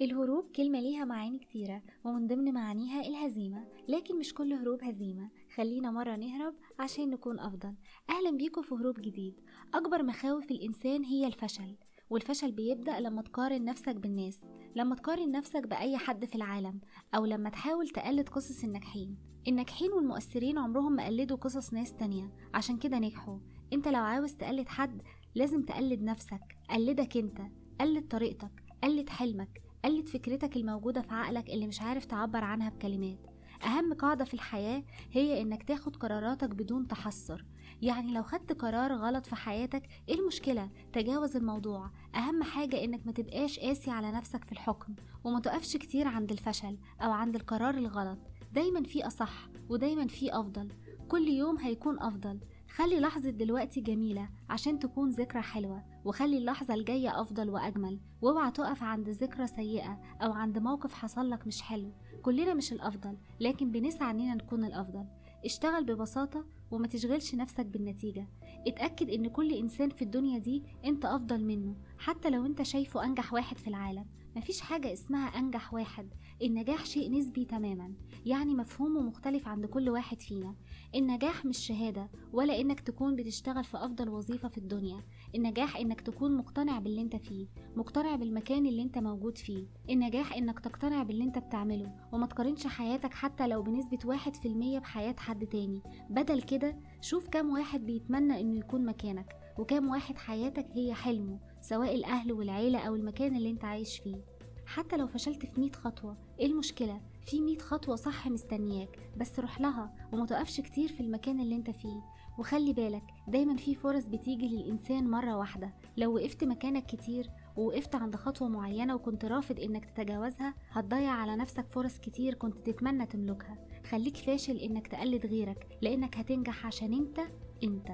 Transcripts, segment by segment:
الهروب كلمة ليها معاني كتيرة ومن ضمن معانيها الهزيمة. لكن مش كل هروب هزيمة. خلينا مرة نهرب عشان نكون أفضل. أهلا بيكم في هروب جديد. أكبر مخاوف الإنسان هي الفشل والفشل بيبدأ لما تقارن نفسك بالناس لما تقارن نفسك بأي حد في العالم أو لما تحاول تقلد قصص الناجحين. الناجحين والمؤثرين عمرهم ما قلدوا قصص ناس تانية. عشان كده نجحوا. أنت لو عاوز تقلد حد لازم تقلد نفسك. قلدك أنت. قلد طريقتك. قلد حلمك. قلد فكرتك الموجودة في عقلك اللي مش عارف تعبر عنها بكلمات. أهم قاعدة في الحياة هي إنك تاخد قراراتك بدون تحسر. يعني لو خدت قرار غلط في حياتك إيه المشكلة؟ تجاوز الموضوع. أهم حاجة إنك ما تبقاش قاسي على نفسك في الحكم وما تقفش كتير عند الفشل أو عند القرار الغلط. دايما في أصح ودايما في أفضل. كل يوم هيكون أفضل. خلي لحظة دلوقتي جميلة عشان تكون ذكرى حلوة. وخلي اللحظة الجاية أفضل وأجمل. واوعى تقف عند ذكرى سيئة أو عند موقف حصلك مش حلو. كلنا مش الأفضل لكن بنسعى إننا نكون الأفضل. اشتغل ببساطة وما تشغلش نفسك بالنتيجة. اتأكد إن كل إنسان في الدنيا دي أنت أفضل منه حتى لو أنت شايفه أنجح واحد في العالم. مفيش حاجة اسمها أنجح واحد. النجاح شيء نسبي تماما. يعني مفهومه مختلف عند كل واحد فينا. النجاح مش شهادة ولا إنك تكون بتشتغل في أفضل وظيفة في الدنيا. النجاح إنك تكون مقتنع باللي أنت فيه مقتنع بالمكان اللي أنت موجود فيه. النجاح إنك تقتنع باللي أنت بتعمله وما تقارنش حياتك حتى لو بنسبة واحد في المية بحياة حد تاني. بدل كده شوف كام واحد بيتمنى إنه يكون مكانك وكام واحد حياتك هي حلمه سواء الأهل والعيلة أو المكان اللي أنت عايش فيه. حتى لو فشلت في 100 خطوة إيه المشكلة؟ في 100 خطوة صح مستنياك بس روح لها وما كتير في المكان اللي أنت فيه. وخلي بالك دايما في فرص بتيجي للإنسان مرة واحدة. لو وقفت مكانك كتير ووقفت عند خطوة معينة وكنت رافض إنك تتجاوزها هتضيع على نفسك فرص كتير كنت تتمنى تملكها. خليك فاشل إنك تقلد غيرك لإنك هتنجح عشان أنت أنت.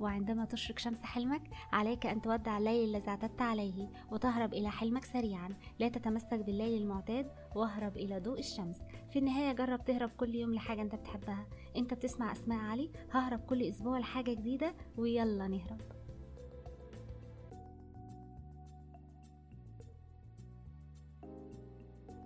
وعندما تشرق شمس حلمك عليك أن تودع الليل الذي اعتدت عليه وتهرب إلى حلمك سريعا. لا تتمسك بالليل المعتاد واهرب إلى ضوء الشمس. في النهاية جرب تهرب كل يوم لحاجة أنت بتحبها. أنت بتسمع أسماء علي ههرب كل أسبوع لحاجة جديدة ويلا نهرب.